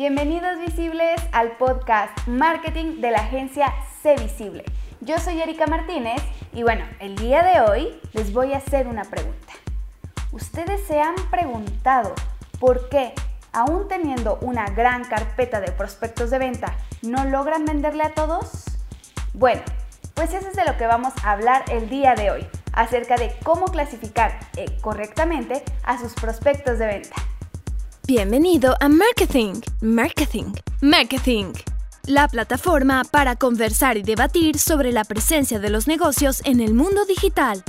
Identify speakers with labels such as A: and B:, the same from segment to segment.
A: Bienvenidos visibles al podcast Marketing de la agencia C Visible. Yo soy Erika Martínez y bueno, el día de hoy les voy a hacer una pregunta. ¿Ustedes se han preguntado por qué, aún teniendo una gran carpeta de prospectos de venta, no logran venderle a todos? Bueno, pues eso es de lo que vamos a hablar el día de hoy, acerca de cómo clasificar eh, correctamente a sus prospectos de venta.
B: Bienvenido a Marketing, Marketing, Marketing, la plataforma para conversar y debatir sobre la presencia de los negocios en el mundo digital,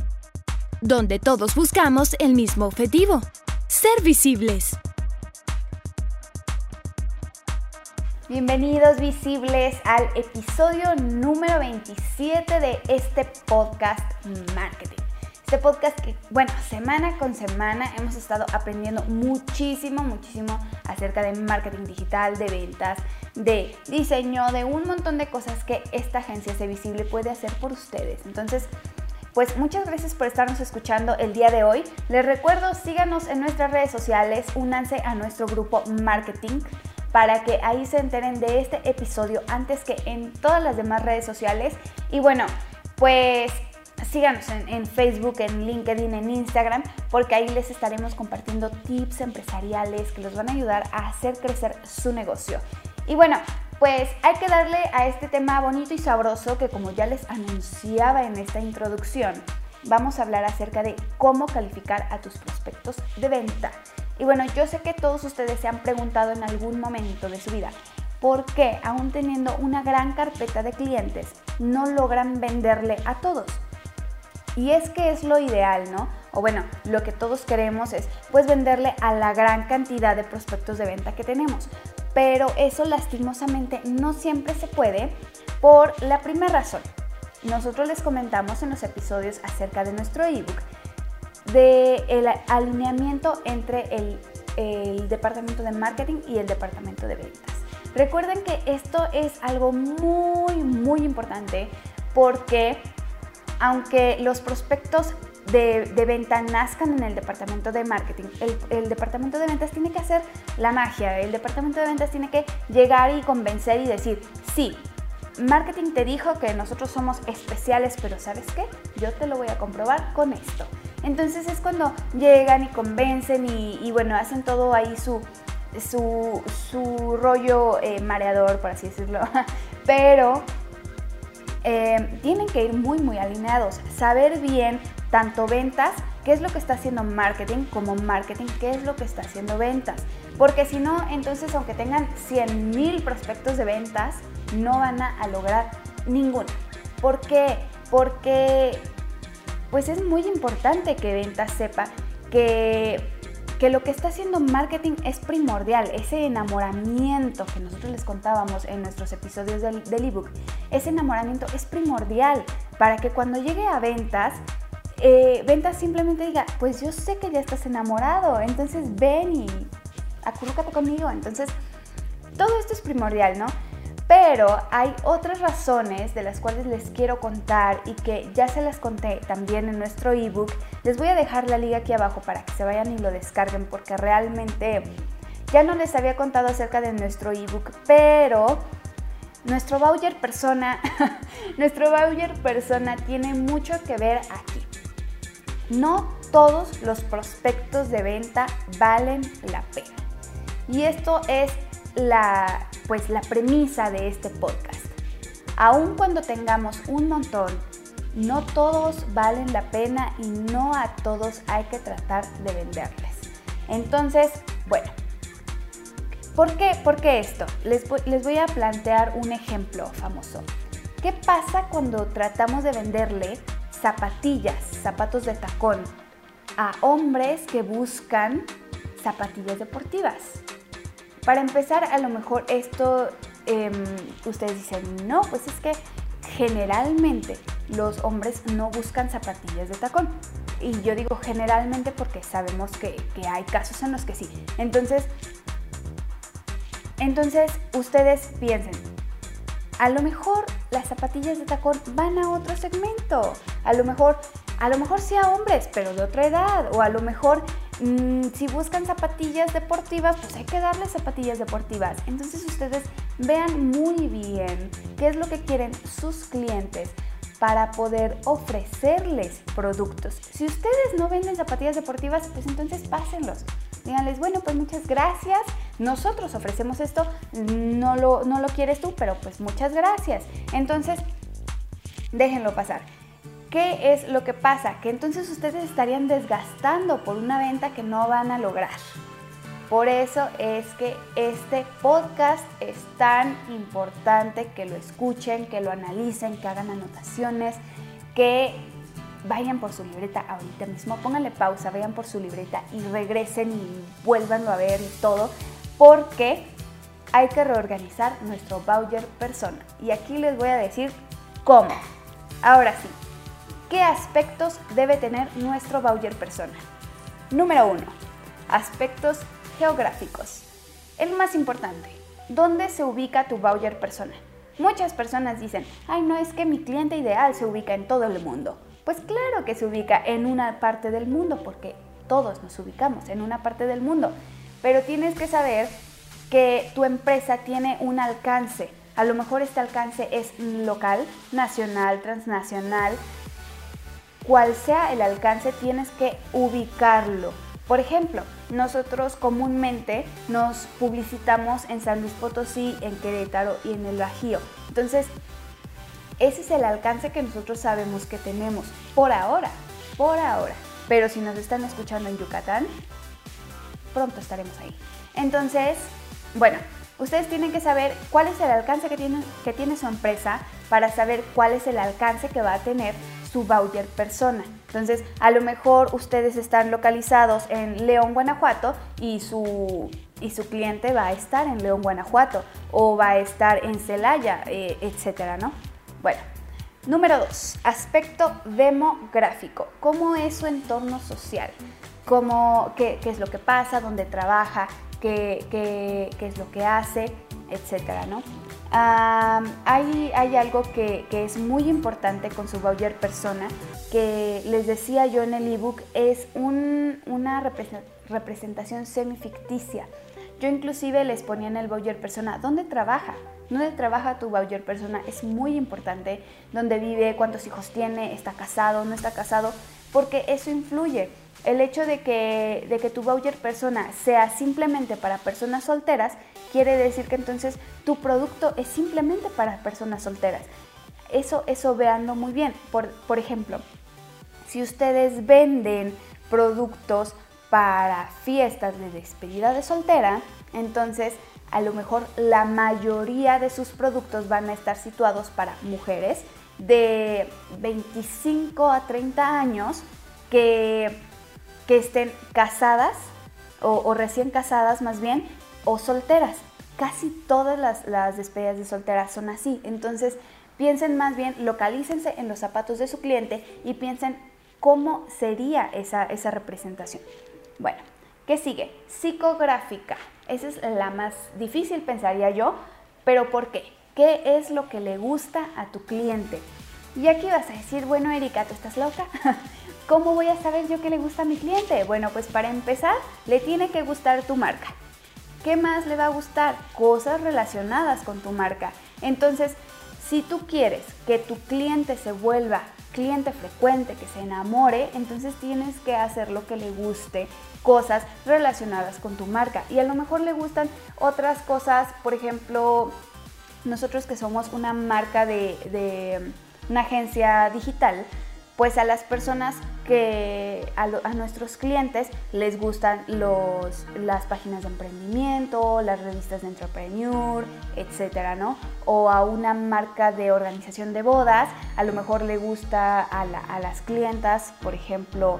B: donde todos buscamos el mismo objetivo, ser visibles.
A: Bienvenidos visibles al episodio número 27 de este podcast Marketing. Este podcast que, bueno, semana con semana hemos estado aprendiendo muchísimo, muchísimo acerca de marketing digital, de ventas, de diseño, de un montón de cosas que esta agencia C Visible puede hacer por ustedes. Entonces, pues muchas gracias por estarnos escuchando el día de hoy. Les recuerdo, síganos en nuestras redes sociales, únanse a nuestro grupo Marketing para que ahí se enteren de este episodio antes que en todas las demás redes sociales. Y bueno, pues síganos en, Facebook, en LinkedIn, en Instagram, porque ahí les estaremos compartiendo tips empresariales que los van a ayudar a hacer crecer su negocio. Y bueno, pues hay que darle a este tema bonito y sabroso que como ya les anunciaba en esta introducción, vamos a hablar acerca de cómo calificar a tus prospectos de venta. Y bueno, yo sé que todos ustedes se han preguntado en algún momento de su vida, ¿por qué aún teniendo una gran carpeta de clientes no logran venderle a todos? Y es que es lo ideal, ¿no? O bueno, lo que todos queremos es pues venderle a la gran cantidad de prospectos de venta que tenemos. Pero eso lastimosamente no siempre se puede por la primera razón. Nosotros les comentamos en los episodios acerca de nuestro ebook de el alineamiento entre el, el departamento de marketing y el departamento de ventas. Recuerden que esto es algo muy, muy importante porque aunque los prospectos de, venta nazcan en el departamento de marketing, el, departamento de ventas tiene que hacer la magia, el departamento de ventas tiene que llegar y convencer y decir, sí, marketing te dijo que nosotros somos especiales, pero ¿sabes qué? Yo te lo voy a comprobar con esto. Entonces es cuando llegan y convencen y, bueno, hacen todo ahí su, su, rollo eh, mareador, por así decirlo. Pero eh, tienen que ir muy muy alineados, saber bien tanto ventas, qué es lo que está haciendo marketing, como marketing, qué es lo que está haciendo ventas. Porque si no, entonces aunque tengan 100 mil prospectos de ventas, no van a lograr ninguna. ¿Por qué? Porque pues es muy importante que ventas sepa que que lo que está haciendo marketing es primordial, ese enamoramiento que nosotros les contábamos en nuestros episodios del, ebook, ese enamoramiento es primordial para que cuando llegue a ventas, eh, ventas simplemente diga, pues yo sé que ya estás enamorado, entonces ven y acurrúcate conmigo. Entonces, todo esto es primordial, ¿no? Pero hay otras razones de las cuales les quiero contar y que ya se las conté también en nuestro ebook. Les voy a dejar la liga aquí abajo para que se vayan y lo descarguen porque realmente ya no les había contado acerca de nuestro ebook, pero nuestro voucher persona, nuestro voucher persona tiene mucho que ver aquí. No todos los prospectos de venta valen la pena. Y esto es la, pues, la premisa de este podcast. Aun cuando tengamos un montón, no todos valen la pena y no a todos hay que tratar de venderles. Entonces, bueno, ¿por qué, ¿Por qué esto? Les les voy a plantear un ejemplo famoso. ¿Qué pasa cuando tratamos de venderle zapatillas, zapatos de tacón, a hombres que buscan zapatillas deportivas? Para empezar, a lo mejor esto, em, ustedes dicen, no, pues es que generalmente los hombres no buscan zapatillas de tacón. Y yo digo generalmente porque sabemos que, hay casos en los que sí. Entonces, entonces ustedes piensen, a lo mejor las zapatillas de tacón van a otro segmento. A lo mejor, a lo mejor sí a hombres, pero de otra edad. O a lo mejor Mm, si buscan zapatillas deportivas, pues hay que darles zapatillas deportivas. Entonces ustedes vean muy bien qué es lo que quieren sus clientes para poder ofrecerles productos. Si ustedes no venden zapatillas deportivas, pues entonces pásenlos. Díganles, bueno, pues muchas gracias. Nosotros ofrecemos esto, no lo, no lo quieres tú, pero pues muchas gracias. Entonces, déjenlo pasar. ¿Qué es lo que pasa? Que entonces ustedes estarían desgastando por una venta que no van a lograr. Por eso es que este podcast es tan importante que lo escuchen, que lo analicen, que hagan anotaciones, que vayan por su libreta ahorita mismo, pónganle pausa, vayan por su libreta y regresen y vuélvanlo a ver y todo, porque hay que reorganizar nuestro Bowser persona. Y aquí les voy a decir cómo. Ahora sí, ¿Qué aspectos debe tener nuestro Bowyer persona? Número 1. Aspectos geográficos. El más importante. ¿Dónde se ubica tu Bowyer persona? Muchas personas dicen, ay no, es que mi cliente ideal se ubica en todo el mundo. Pues claro que se ubica en una parte del mundo, porque todos nos ubicamos en una parte del mundo. Pero tienes que saber que tu empresa tiene un alcance. A lo mejor este alcance es local, nacional, transnacional, cual sea el alcance, tienes que ubicarlo. Por ejemplo, nosotros comúnmente nos publicitamos en San Luis Potosí, en Querétaro y en el Bajío. Entonces, ese es el alcance que nosotros sabemos que tenemos por ahora, por ahora. Pero si nos están escuchando en Yucatán, pronto estaremos ahí. Entonces, bueno, ustedes tienen que saber cuál es el alcance que tiene, que tiene su empresa para saber cuál es el alcance que va a tener su voucher persona. Entonces, a lo mejor ustedes están localizados en León, Guanajuato y su, y su cliente va a estar en León, Guanajuato o va a estar en Celaya, eh, etcétera, ¿no? Bueno, número dos, aspecto demográfico. ¿Cómo es su entorno social? ¿Cómo, qué, es lo que pasa? ¿Dónde trabaja? ¿Qué, qué, qué es lo que hace? Etcétera, ¿no? Hay, algo que, es muy importante con su Bowyer persona, que les decía yo en el ebook, es una representación semificticia. Yo inclusive les ponía en el Bowyer persona, ¿dónde trabaja? ¿Dónde trabaja tu Bowyer persona? Es muy importante, dónde vive, cuántos hijos tiene, está casado, no está casado, porque eso influye. El hecho de que, de que tu Bowyer persona sea simplemente para personas solteras quiere decir que entonces tu producto es simplemente para personas solteras. Eso, eso veando muy bien. Por, por ejemplo, si ustedes venden productos para fiestas de despedida de soltera, entonces a lo mejor la mayoría de sus productos van a estar situados para mujeres de 25 a 30 años que, que estén casadas o, recién casadas más bien o solteras. Casi todas las, despedidas de solteras son así. Entonces, piensen más bien, localícense en los zapatos de su cliente y piensen cómo sería esa, esa representación. Bueno, ¿qué sigue? Psicográfica. Esa es la más difícil, pensaría yo. ¿Pero por qué? ¿Qué es lo que le gusta a tu cliente? Y aquí vas a decir, bueno, Erika, ¿tú estás loca? ¿Cómo voy a saber yo qué le gusta a mi cliente? Bueno, pues para empezar, le tiene que gustar tu marca. ¿Qué más le va a gustar? Cosas relacionadas con tu marca. Entonces, si tú quieres que tu cliente se vuelva cliente frecuente, que se enamore, entonces tienes que hacer lo que le guste, cosas relacionadas con tu marca. Y a lo mejor le gustan otras cosas, por ejemplo, nosotros que somos una marca de, de una agencia digital, pues a las personas que a, nuestros clientes les gustan los, las páginas de emprendimiento, las revistas de entrepreneur, etcétera, ¿no? O a una marca de organización de bodas, a lo mejor le gusta a, las clientas, por ejemplo,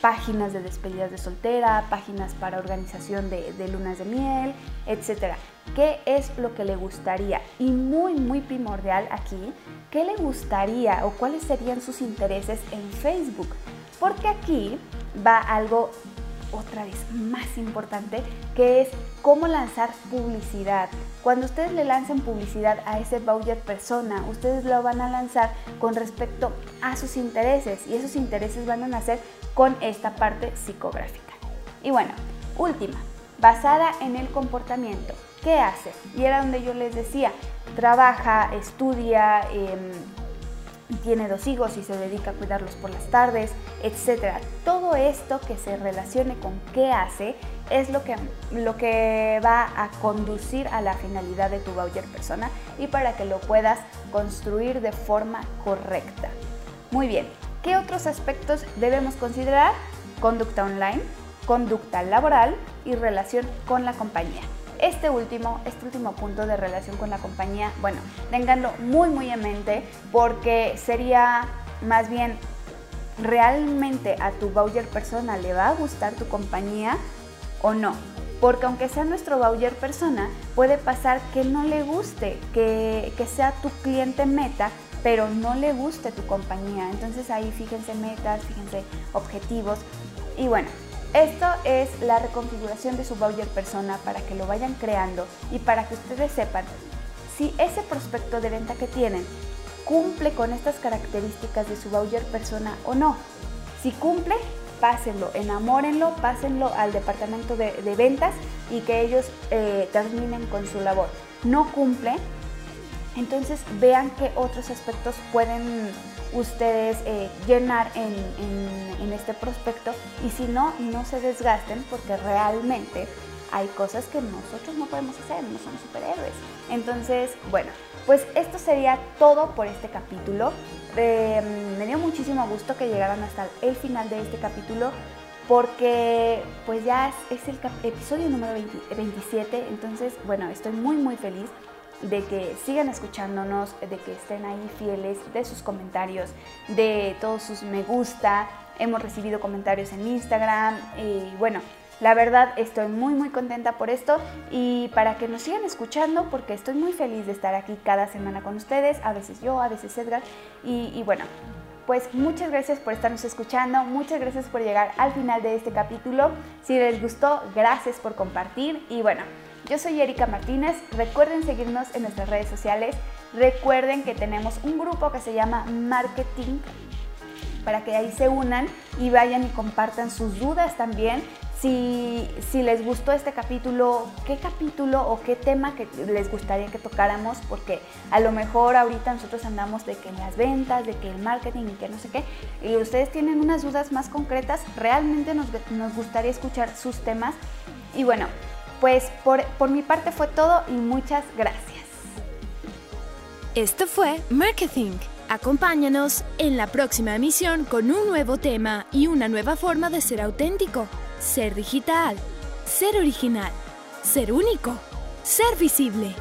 A: páginas de despedidas de soltera, páginas para organización de, lunas de miel, etcétera qué es lo que le gustaría y muy, muy primordial aquí, qué le gustaría o cuáles serían sus intereses en Facebook. Porque aquí va algo otra vez más importante, que es cómo lanzar publicidad. Cuando ustedes le lancen publicidad a ese voucher persona, ustedes lo van a lanzar con respecto a sus intereses y esos intereses van a nacer con esta parte psicográfica. Y bueno, última, basada en el comportamiento. ¿Qué hace? Y era donde yo les decía, trabaja, estudia, em, tiene dos hijos y se dedica a cuidarlos por las tardes, etc. Todo esto que se relacione con qué hace es lo que, lo que va a conducir a la finalidad de tu voucher persona y para que lo puedas construir de forma correcta. Muy bien, ¿qué otros aspectos debemos considerar? Conducta online, conducta laboral y relación con la compañía. Este último, este último punto de relación con la compañía, bueno, ténganlo muy muy en mente porque sería más bien realmente a tu voucher persona le va a gustar tu compañía o no. Porque aunque sea nuestro voucher persona, puede pasar que no le guste, que, que sea tu cliente meta, pero no le guste tu compañía. Entonces ahí fíjense metas, fíjense objetivos. Y bueno, esto es la reconfiguración de su voucher persona para que lo vayan creando y para que ustedes sepan si ese prospecto de venta que tienen cumple con estas características de su voucher persona o no. Si cumple, pásenlo, enamórenlo, pásenlo al departamento de, ventas y que ellos eh, terminen con su labor. No cumple, entonces vean qué otros aspectos pueden ustedes eh, llenar en, este prospecto y si no, no se desgasten porque realmente hay cosas que nosotros no podemos hacer, no somos superhéroes. Entonces, bueno, pues esto sería todo por este capítulo. Em, me dio muchísimo gusto que llegaran hasta el final de este capítulo porque pues ya es, el episodio número 27, entonces bueno, estoy muy muy feliz de que sigan escuchándonos, de que estén ahí fieles, de sus comentarios, de todos sus me gusta. Hemos recibido comentarios en Instagram y bueno, la verdad estoy muy muy contenta por esto y para que nos sigan escuchando porque estoy muy feliz de estar aquí cada semana con ustedes, a veces yo, a veces Edgar y, y bueno, pues muchas gracias por estarnos escuchando, muchas gracias por llegar al final de este capítulo. Si les gustó, gracias por compartir y bueno, yo soy Erika Martínez, recuerden seguirnos en nuestras redes sociales, recuerden que tenemos un grupo que se llama Marketing para que ahí se unan y vayan y compartan sus dudas también. Si, si, les gustó este capítulo, qué capítulo o qué tema que les gustaría que tocáramos, porque a lo mejor ahorita nosotros andamos de que en las ventas, de que el marketing y que no sé qué, y ustedes tienen unas dudas más concretas, realmente nos, nos gustaría escuchar sus temas. Y bueno, pues por, por mi parte fue todo y muchas gracias.
B: Esto fue Marketing. Acompáñanos en la próxima emisión con un nuevo tema y una nueva forma de ser auténtico, ser digital, ser original, ser único, ser visible.